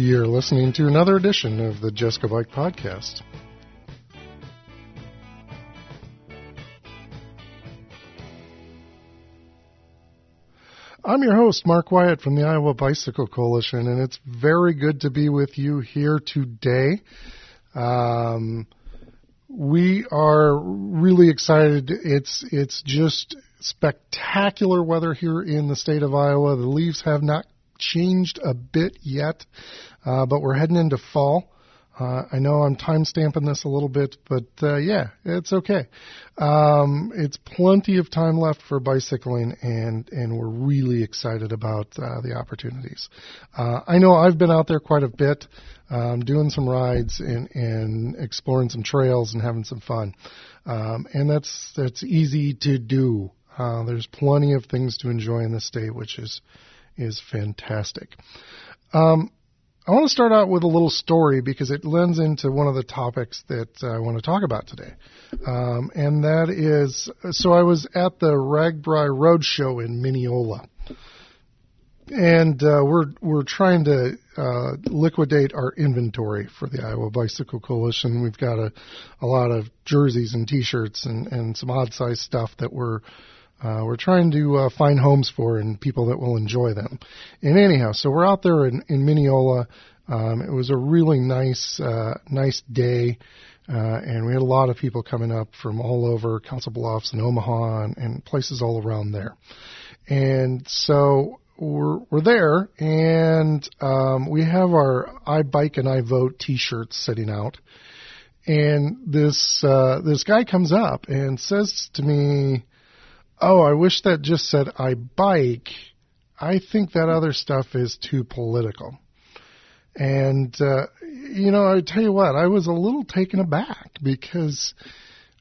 You're listening to another edition of the Just Go Bike Podcast. I'm your host, Mark Wyatt from the Iowa Bicycle Coalition, and it's very good to be with you here today. Um, we are really excited. It's it's just spectacular weather here in the state of Iowa. The leaves have not changed a bit yet, uh, but we're heading into fall. Uh, I know I'm time stamping this a little bit, but uh, yeah, it's okay. Um, it's plenty of time left for bicycling, and and we're really excited about uh, the opportunities. Uh, I know I've been out there quite a bit, um, doing some rides and and exploring some trails and having some fun, um, and that's that's easy to do. Uh, there's plenty of things to enjoy in the state, which is is fantastic. Um, I want to start out with a little story because it lends into one of the topics that I want to talk about today. Um, and that is so I was at the RAGBRAI Roadshow in Mineola. And uh, we're we're trying to uh, liquidate our inventory for the Iowa Bicycle Coalition. We've got a, a lot of jerseys and T-shirts and, and some odd size stuff that we're uh, we're trying to uh, find homes for and people that will enjoy them. And anyhow, so we're out there in, in Mineola. Um, it was a really nice, uh, nice day, uh, and we had a lot of people coming up from all over Council Bluffs and Omaha and, and places all around there. And so we're we're there, and um, we have our I Bike and I Vote T-shirts sitting out. And this uh, this guy comes up and says to me, oh, I wish that just said I bike. I think that other stuff is too political. And, uh, you know, I tell you what, I was a little taken aback because,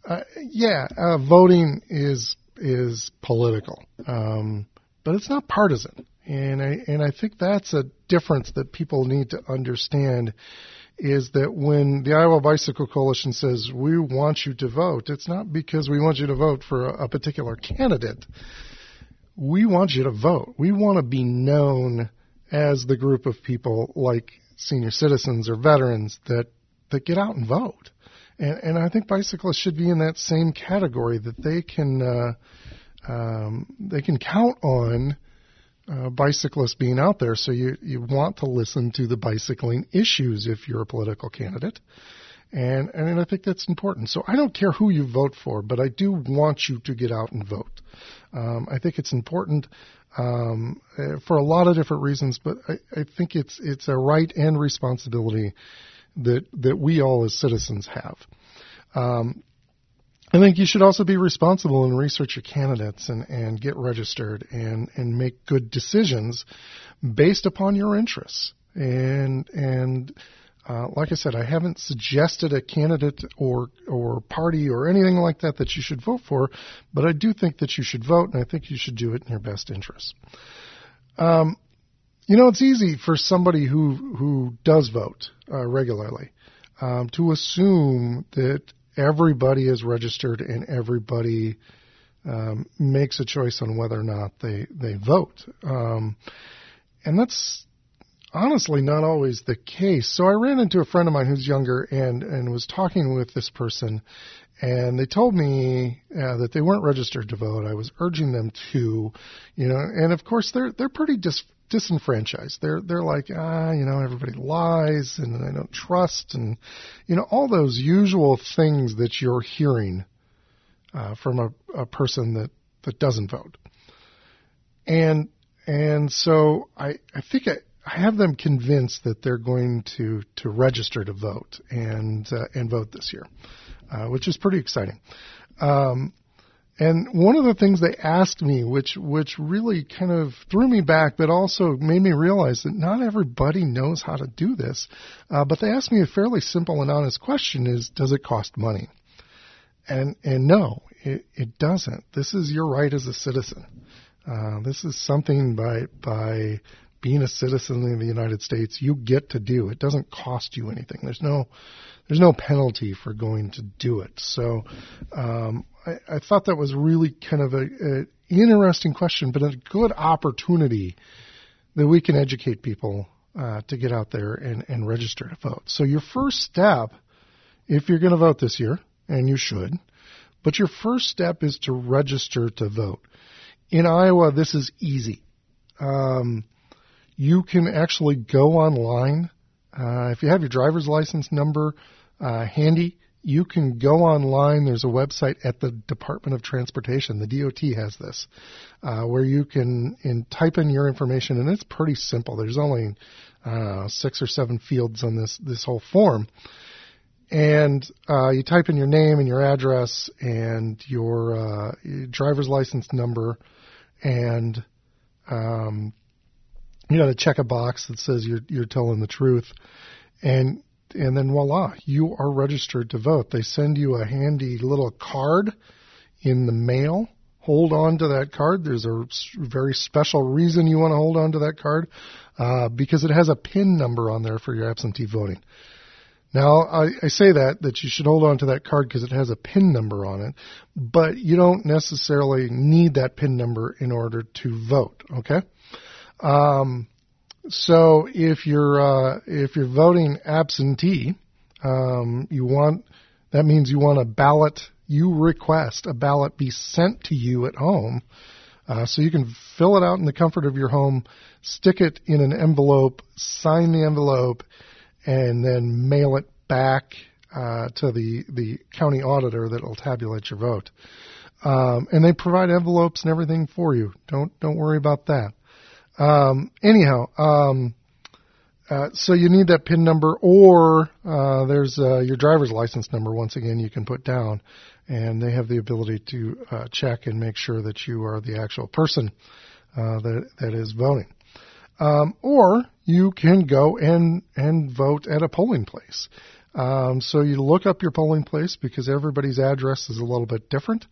uh, yeah, uh, voting is, is political. Um, but it's not partisan. And I, and I think that's a difference that people need to understand is that when the Iowa Bicycle Coalition says we want you to vote, it's not because we want you to vote for a, particular candidate. We want you to vote. We want to be known as the group of people like senior citizens or veterans that that get out and vote. And, and I think bicyclists should be in that same category that they can uh, um, they can count on uh, bicyclists being out there. So you, you want to listen to the bicycling issues if you're a political candidate. And, and I think that's important. So I don't care who you vote for, but I do want you to get out and vote. Um, I think it's important um, uh, for a lot of different reasons, but I, I think it's it's a right and responsibility that that we all as citizens have. Um, I think you should also be responsible and research your candidates and, and get registered and, and make good decisions based upon your interests. And and uh, like I said, I haven't suggested a candidate or or party or anything like that that you should vote for, but I do think that you should vote, and I think you should do it in your best interest. Um, you know, it's easy for somebody who who does vote uh, regularly um, to assume that everybody is registered and everybody um, makes a choice on whether or not they they vote. Um, and that's honestly not always the case. So I ran into a friend of mine who's younger and and was talking with this person, and they told me uh, that they weren't registered to vote. I was urging them to, you know, and of course they're they're pretty dis- disenfranchised. They're they're like ah, you know, everybody lies and I don't trust, and you know, all those usual things that you're hearing uh, from a, a person that that doesn't vote. And and so I I think I, I have them convinced that they're going to to register to vote and uh, and vote this year, uh, which is pretty exciting. Um, and one of the things they asked me, which which really kind of threw me back, but also made me realize that not everybody knows how to do this. Uh, but they asked me a fairly simple and honest question: Is does it cost money? And and no, it, it doesn't. This is your right as a citizen. Uh, this is something by by being a citizen of the United States you get to do. It doesn't cost you anything. There's no there's no penalty for going to do it. So um, I, I, thought that was really kind of a, a, interesting question, but a good opportunity that we can educate people uh, to get out there and, and register to vote. So your first step, if you're going to vote this year, and you should, but your first step is to register to vote. In Iowa, this is easy. Um, you can actually go online. Uh, if you have your driver's license number uh, handy, you can go online. There's a website at the Department of Transportation. The DOT has this, uh, where you can in, type in your information, and it's pretty simple. There's only uh, six or seven fields on this this whole form, and uh, you type in your name and your address and your, uh, driver's license number, and um, you got to check a box that says you're you're telling the truth, and and then voila, you are registered to vote. They send you a handy little card in the mail. Hold on to that card. There's a very special reason you want to hold on to that card uh, because it has a PIN number on there for your absentee voting. Now, I, I say that, that you should hold on to that card because it has a PIN number on it, but you don't necessarily need that PIN number in order to vote, okay? Um, so if you're uh, if you're voting absentee, um, you want that means you want a ballot. You request a ballot be sent to you at home, uh, so you can fill it out in the comfort of your home, stick it in an envelope, sign the envelope, and then mail it back uh, to the the county auditor that will tabulate your vote. Um, and they provide envelopes and everything for you. Don't don't worry about that. Um, anyhow, um, uh, so you need that PIN number, or uh, there's uh, your driver's license number. Once again, you can put down, and they have the ability to uh, check and make sure that you are the actual person uh, that that is voting. Um, or you can go and and vote at a polling place. Um, so you look up your polling place because everybody's address is a little bit different,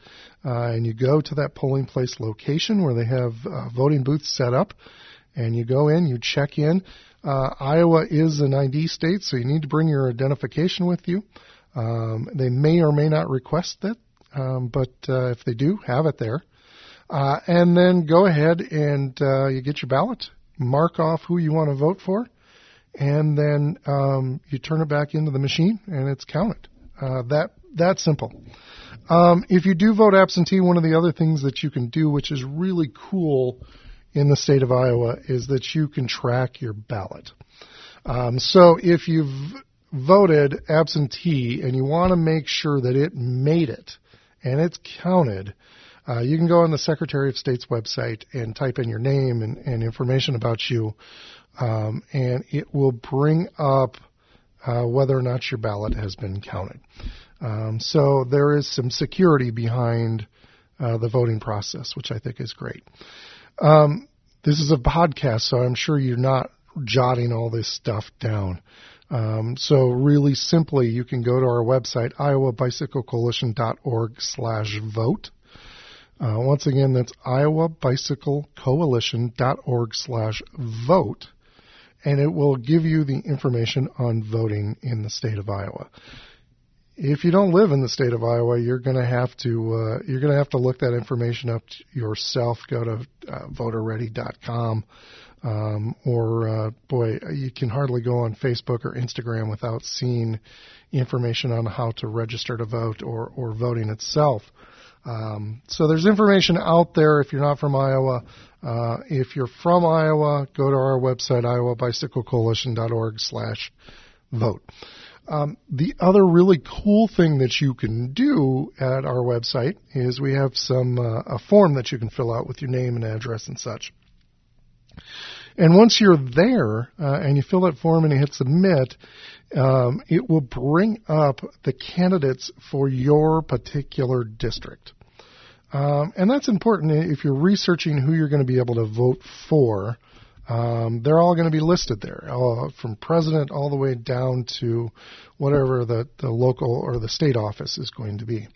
uh, and you go to that polling place location where they have uh, voting booths set up, and you go in, you check in. Uh, Iowa is an ID state, so you need to bring your identification with you. Um, they may or may not request that, um, but uh, if they do, have it there. Uh, and then go ahead and uh, you get your ballot, mark off who you want to vote for, and then um, you turn it back into the machine and it's counted. Uh, that that simple. Um, if you do vote absentee, one of the other things that you can do, which is really cool in the state of Iowa, is that you can track your ballot. Um, so if you've voted absentee and you want to make sure that it made it and it's counted, uh, you can go on the Secretary of State's website and type in your name and, and information about you um, and it will bring up uh, whether or not your ballot has been counted. Um, so there is some security behind uh, the voting process, which I think is great. Um, this is a podcast, so I'm sure you're not jotting all this stuff down. Um, so really simply, you can go to our website, iowabicyclecoalition.org slash vote. Uh, once again, that's iowabicyclecoalition.org slash vote and it will give you the information on voting in the state of Iowa. If you don't live in the state of Iowa, you're going to have to uh, you're going to have to look that information up yourself. Go to uh, voterready.com, um, or uh, boy, you can hardly go on Facebook or Instagram without seeing information on how to register to vote or or voting itself. Um, so there's information out there if you're not from Iowa. Uh, if you're from Iowa, go to our website, iowabicyclecoalition.org slash vote. Um, the other really cool thing that you can do at our website is we have some uh, a form that you can fill out with your name and address and such. And once you're there uh, and you fill that form and you hit submit, um, it will bring up the candidates for your particular district. Um, and that's important if you're researching who you're going to be able to vote for. Um, they're all going to be listed there, uh, from president all the way down to whatever the, the local or the state office is going to be.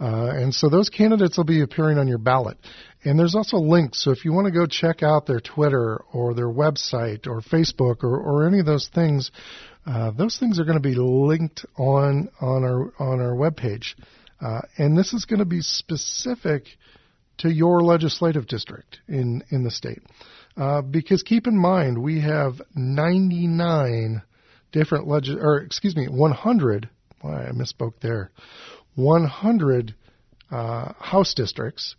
Uh, and so those candidates will be appearing on your ballot. And there's also links. So if you want to go check out their Twitter or their website or Facebook or, or any of those things, uh, those things are going to be linked on on our on our webpage. Uh, and this is going to be specific to your legislative district in, in the state. Uh, because keep in mind, we have 99 different legis, or excuse me, 100. Why I misspoke there. 100 uh, House districts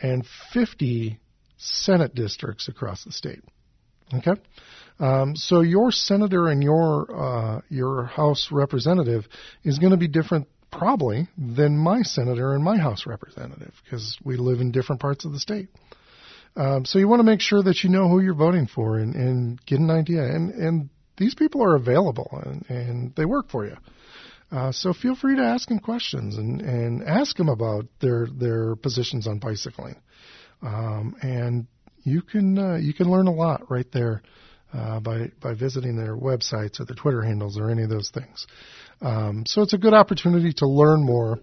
and 50 Senate districts across the state. Okay, um, so your senator and your uh, your House representative is going to be different probably than my senator and my House representative because we live in different parts of the state. Um, so you want to make sure that you know who you're voting for and, and get an idea. And, and these people are available and, and they work for you. Uh, so feel free to ask them questions and, and ask them about their their positions on bicycling. Um, and you can uh, you can learn a lot right there uh, by by visiting their websites or their Twitter handles or any of those things. Um, so it's a good opportunity to learn more.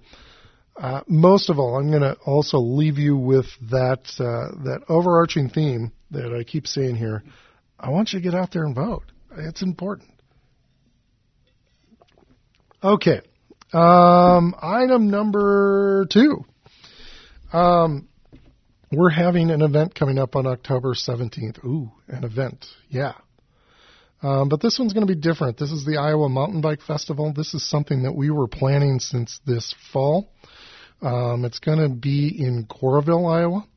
Uh, most of all, I'm going to also leave you with that uh, that overarching theme that I keep saying here. I want you to get out there and vote. It's important. Okay. Um, item number two. Um, we're having an event coming up on October 17th. Ooh, an event. Yeah. Um, but this one's going to be different. This is the Iowa Mountain Bike Festival. This is something that we were planning since this fall. Um, it's going to be in Coralville, Iowa.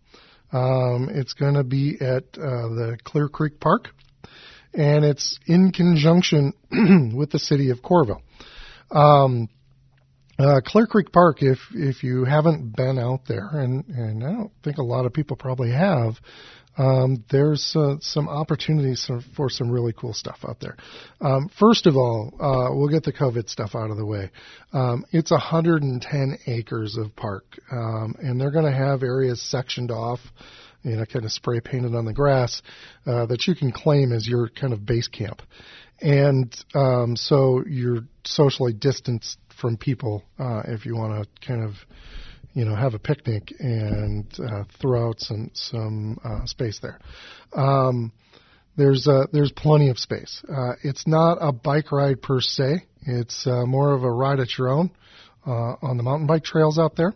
Um, it's going to be at uh, the Clear Creek Park, and it's in conjunction with the city of Coralville. Um, uh, Clear Creek Park, if if you haven't been out there, and and I don't think a lot of people probably have, um, there's uh, some opportunities for, for, some really cool stuff out there. Um, first of all, uh, we'll get the COVID stuff out of the way. Um, it's 110 acres of park, um, and they're going to have areas sectioned off, you know, kind of spray painted on the grass uh, that you can claim as your kind of base camp. And um, so you're socially distanced from people uh, if you want to kind of you know, have a picnic and uh, throw out some some uh, space there. Um, there's uh, there's plenty of space. Uh, it's not a bike ride per se. It's uh, more of a ride at your own uh, on the mountain bike trails out there.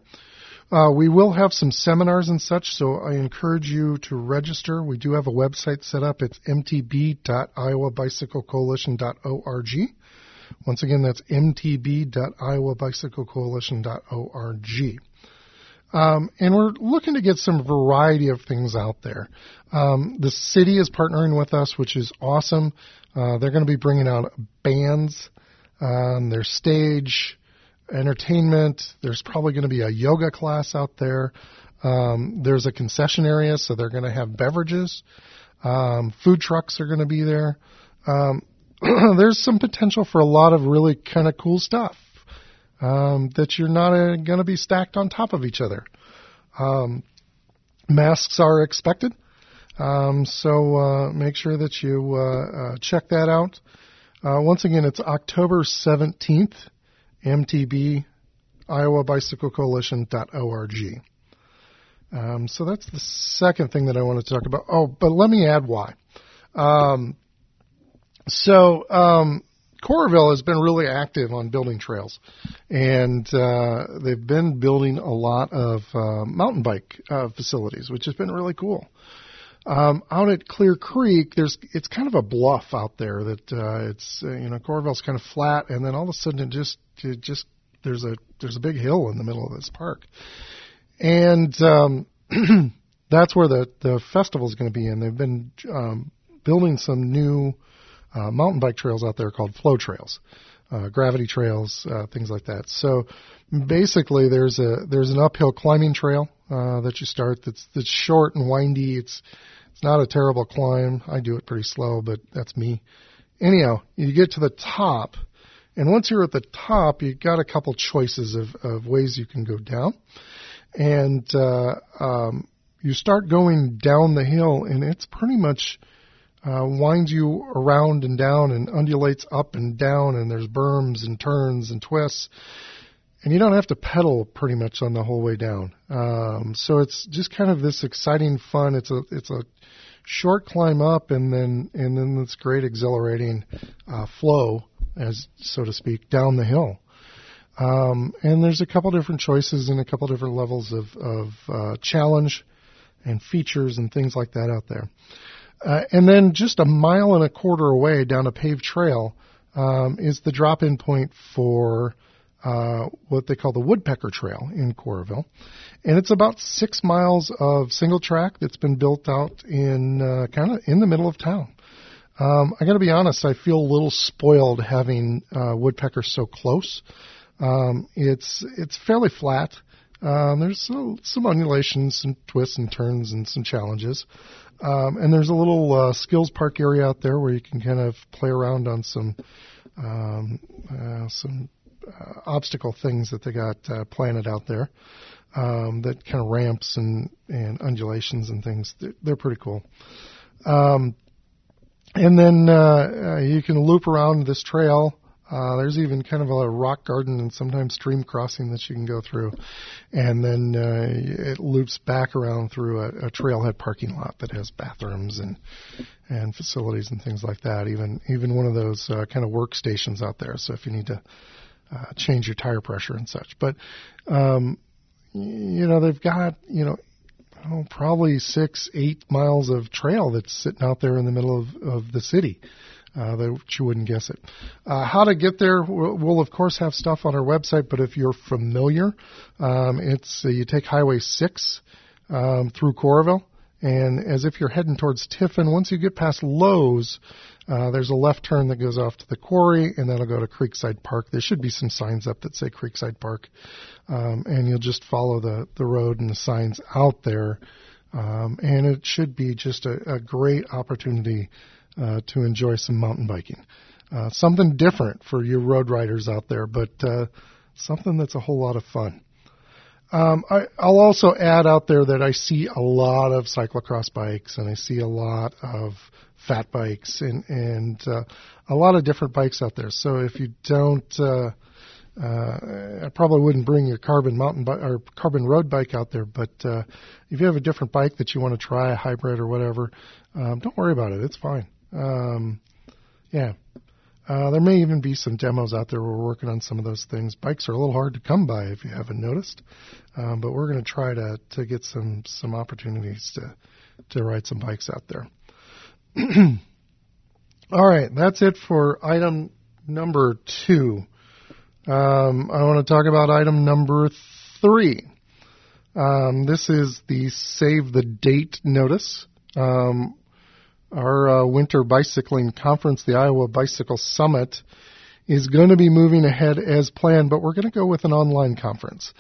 Uh, we will have some seminars and such, so I encourage you to register. We do have a website set up. It's mtb.iowabicyclecoalition.org. Once again, that's mtb.iowabicyclecoalition.org. Um, and we're looking to get some variety of things out there. Um, the city is partnering with us, which is awesome. Uh, they're going to be bringing out bands on their stage, entertainment. There's probably going to be a yoga class out there. Um, there's a concession area, so they're going to have beverages. Um, food trucks are going to be there. Um, there's some potential for a lot of really kind of cool stuff um, that you're not uh, going to be stacked on top of each other. Um, masks are expected, um, so uh, make sure that you uh, uh, check that out. Uh, once again, it's October 17th, MTB, Iowa Bicycle Coalition.org. Um, so that's the second thing that I want to talk about. Oh, but let me add why. Um, so um, Coralville has been really active on building trails, and uh, they've been building a lot of uh, mountain bike uh, facilities, which has been really cool. Um, out at Clear Creek, there's it's kind of a bluff out there that uh, it's uh, you know Coralville's kind of flat, and then all of a sudden it just it just there's a there's a big hill in the middle of this park, and um, that's where the the festival is going to be. And they've been um, building some new uh, mountain bike trails out there called flow trails, uh, gravity trails, uh, things like that. So basically, there's a there's an uphill climbing trail uh, that you start that's that's short and windy. It's it's not a terrible climb. I do it pretty slow, but that's me. Anyhow, you get to the top, and once you're at the top, you've got a couple choices of, of ways you can go down, and uh, um, you start going down the hill, and it's pretty much uh, winds you around and down and undulates up and down, and there's berms and turns and twists. And you don't have to pedal pretty much on the whole way down. Um, so it's just kind of this exciting fun. It's a it's a short climb up and then and then this great exhilarating uh, flow, as so to speak, down the hill. Um, and there's a couple different choices and a couple different levels of, of uh, challenge and features and things like that out there. Uh, and then just a mile and a quarter away down a paved trail um, is the drop-in point for uh, what they call the Woodpecker Trail in Coralville, and it's about six miles of single track that's been built out in uh, kind of in the middle of town. Um, I got to be honest, I feel a little spoiled having uh, Woodpecker so close. Um, it's it's fairly flat. Um, there's some, some undulations, some twists and turns, and some challenges. Um, and there's a little uh, skills park area out there where you can kind of play around on some um, uh, some uh, obstacle things that they got uh, planted out there. Um, that kind of ramps and, and undulations and things. They're, they're pretty cool. Um, and then uh, uh, you can loop around this trail uh, there's even kind of a rock garden and sometimes stream crossing that you can go through, and then uh, it loops back around through a, a trailhead parking lot that has bathrooms and and facilities and things like that. Even even one of those uh, kind of workstations out there. So if you need to uh, change your tire pressure and such, but um, you know they've got you know oh, probably six, eight miles of trail that's sitting out there in the middle of, of the city uh, that you wouldn't guess it. Uh, how to get there? We'll, of course have stuff on our website, but if you're familiar, um, it's uh, you take Highway 6 um, through Coralville, and as if you're heading towards Tiffin, once you get past Lowe's, uh, there's a left turn that goes off to the quarry, and that'll go to Creekside Park. There should be some signs up that say Creekside Park, um, and you'll just follow the, the road and the signs out there. Um, and it should be just a, a great opportunity uh, to enjoy some mountain biking. Uh, something different for you road riders out there, but uh, something that's a whole lot of fun. Um, I, will also add out there that I see a lot of cyclocross bikes and I see a lot of fat bikes and, and uh, a lot of different bikes out there. So if you don't, uh, uh, I probably wouldn't bring your carbon mountain bike or carbon road bike out there, but uh, if you have a different bike that you want to try, a hybrid or whatever, um, don't worry about it. It's fine. Um, yeah. Uh, there may even be some demos out there. We're working on some of those things. Bikes are a little hard to come by if you haven't noticed, um, but we're going to try to to get some some opportunities to to ride some bikes out there. All right, that's it for item number two. Um, I want to talk about item number three. Um, this is the save the date notice. Um, our uh, winter bicycling conference, the Iowa Bicycle Summit, is going to be moving ahead as planned, but we're going to go with an online conference.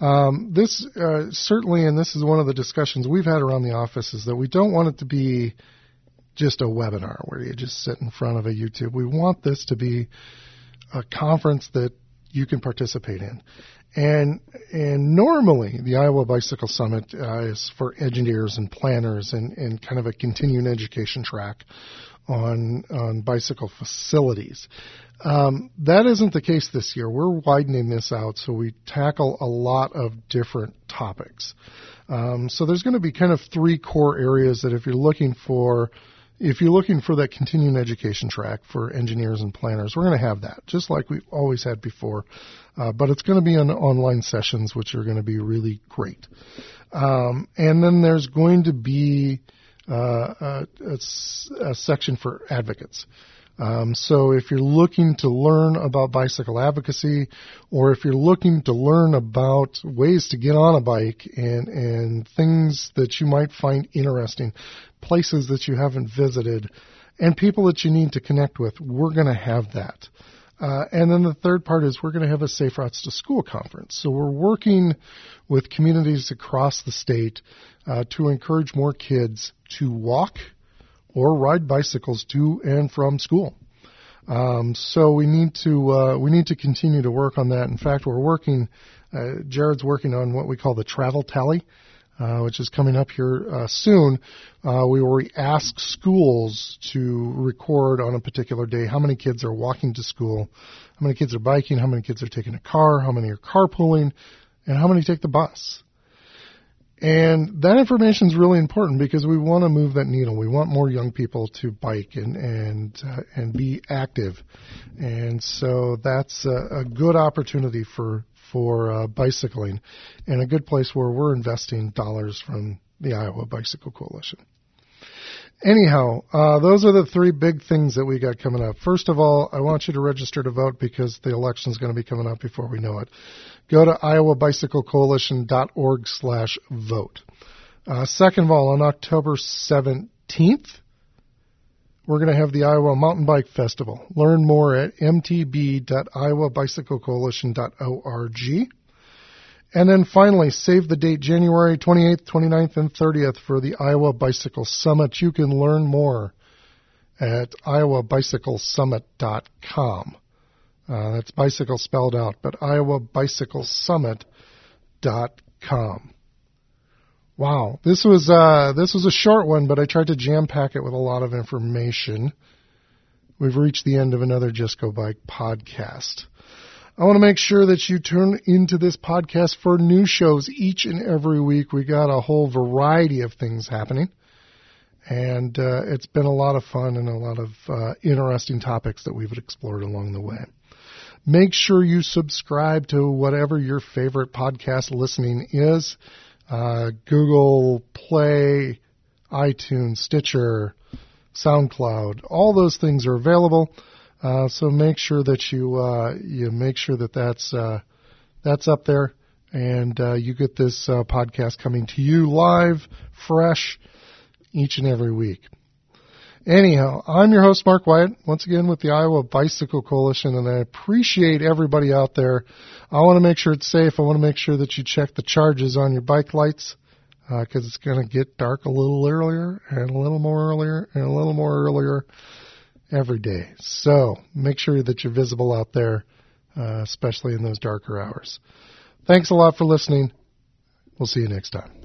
Um, this uh, certainly, and this is one of the discussions we've had around the office, is that we don't want it to be just a webinar where you just sit in front of a YouTube. We want this to be a conference that you can participate in. And and normally the Iowa Bicycle Summit uh, is for engineers and planners and, and kind of a continuing education track on on bicycle facilities. Um, that isn't the case this year. We're widening this out so we tackle a lot of different topics. Um, so there's going to be kind of three core areas that if you're looking for if you're looking for that continuing education track for engineers and planners, we're going to have that, just like we've always had before. Uh, but it's going to be on online sessions, which are going to be really great. Um, and then there's going to be uh, a, a, a, section for advocates. Um, so if you're looking to learn about bicycle advocacy, or if you're looking to learn about ways to get on a bike and and things that you might find interesting, places that you haven't visited, and people that you need to connect with, we're going to have that. Uh, and then the third part is we're going to have a Safe Routes to School conference. So we're working with communities across the state uh, to encourage more kids to walk or ride bicycles to and from school. Um, so we need to uh, we need to continue to work on that. In fact, we're working. Uh, Jared's working on what we call the travel tally, uh, which is coming up here uh, soon, uh, we will ask schools to record on a particular day how many kids are walking to school, how many kids are biking, how many kids are taking a car, how many are carpooling, and how many take the bus. And that information is really important because we want to move that needle. We want more young people to bike and and uh, and be active, and so that's a, a good opportunity for for uh, bicycling, and a good place where we're investing dollars from the Iowa Bicycle Coalition. Anyhow, uh, those are the three big things that we got coming up. First of all, I want you to register to vote because the election is going to be coming up before we know it. Go to iowabicyclecoalition.org slash vote. Uh, second of all, on October 17th, we're going to have the Iowa Mountain Bike Festival. Learn more at mtb.iowabicyclecoalition.org. And then finally, save the date January 28th, 29th, and 30th for the Iowa Bicycle Summit. You can learn more at iowabicyclesummit.com. Uh, that's bicycle spelled out, but iowabicyclesummit.com. Wow, this was uh, this was a short one, but I tried to jam pack it with a lot of information. We've reached the end of another Just Go Bike podcast. I want to make sure that you turn into this podcast for new shows each and every week. We got a whole variety of things happening, and uh, it's been a lot of fun and a lot of uh, interesting topics that we've explored along the way. Make sure you subscribe to whatever your favorite podcast listening is. Uh, Google Play, iTunes, Stitcher, SoundCloud, all those things are available. Uh, so make sure that you uh, you make sure that that's uh, that's up there, and uh, you get this uh, podcast coming to you live, fresh, each and every week. Anyhow, I'm your host Mark Wyatt once again with the Iowa Bicycle Coalition, and I appreciate everybody out there. I want to make sure it's safe. I want to make sure that you check the charges on your bike lights because uh, it's going to get dark a little earlier and a little more earlier and a little more earlier every day. So make sure that you're visible out there, uh, especially in those darker hours. Thanks a lot for listening. We'll see you next time.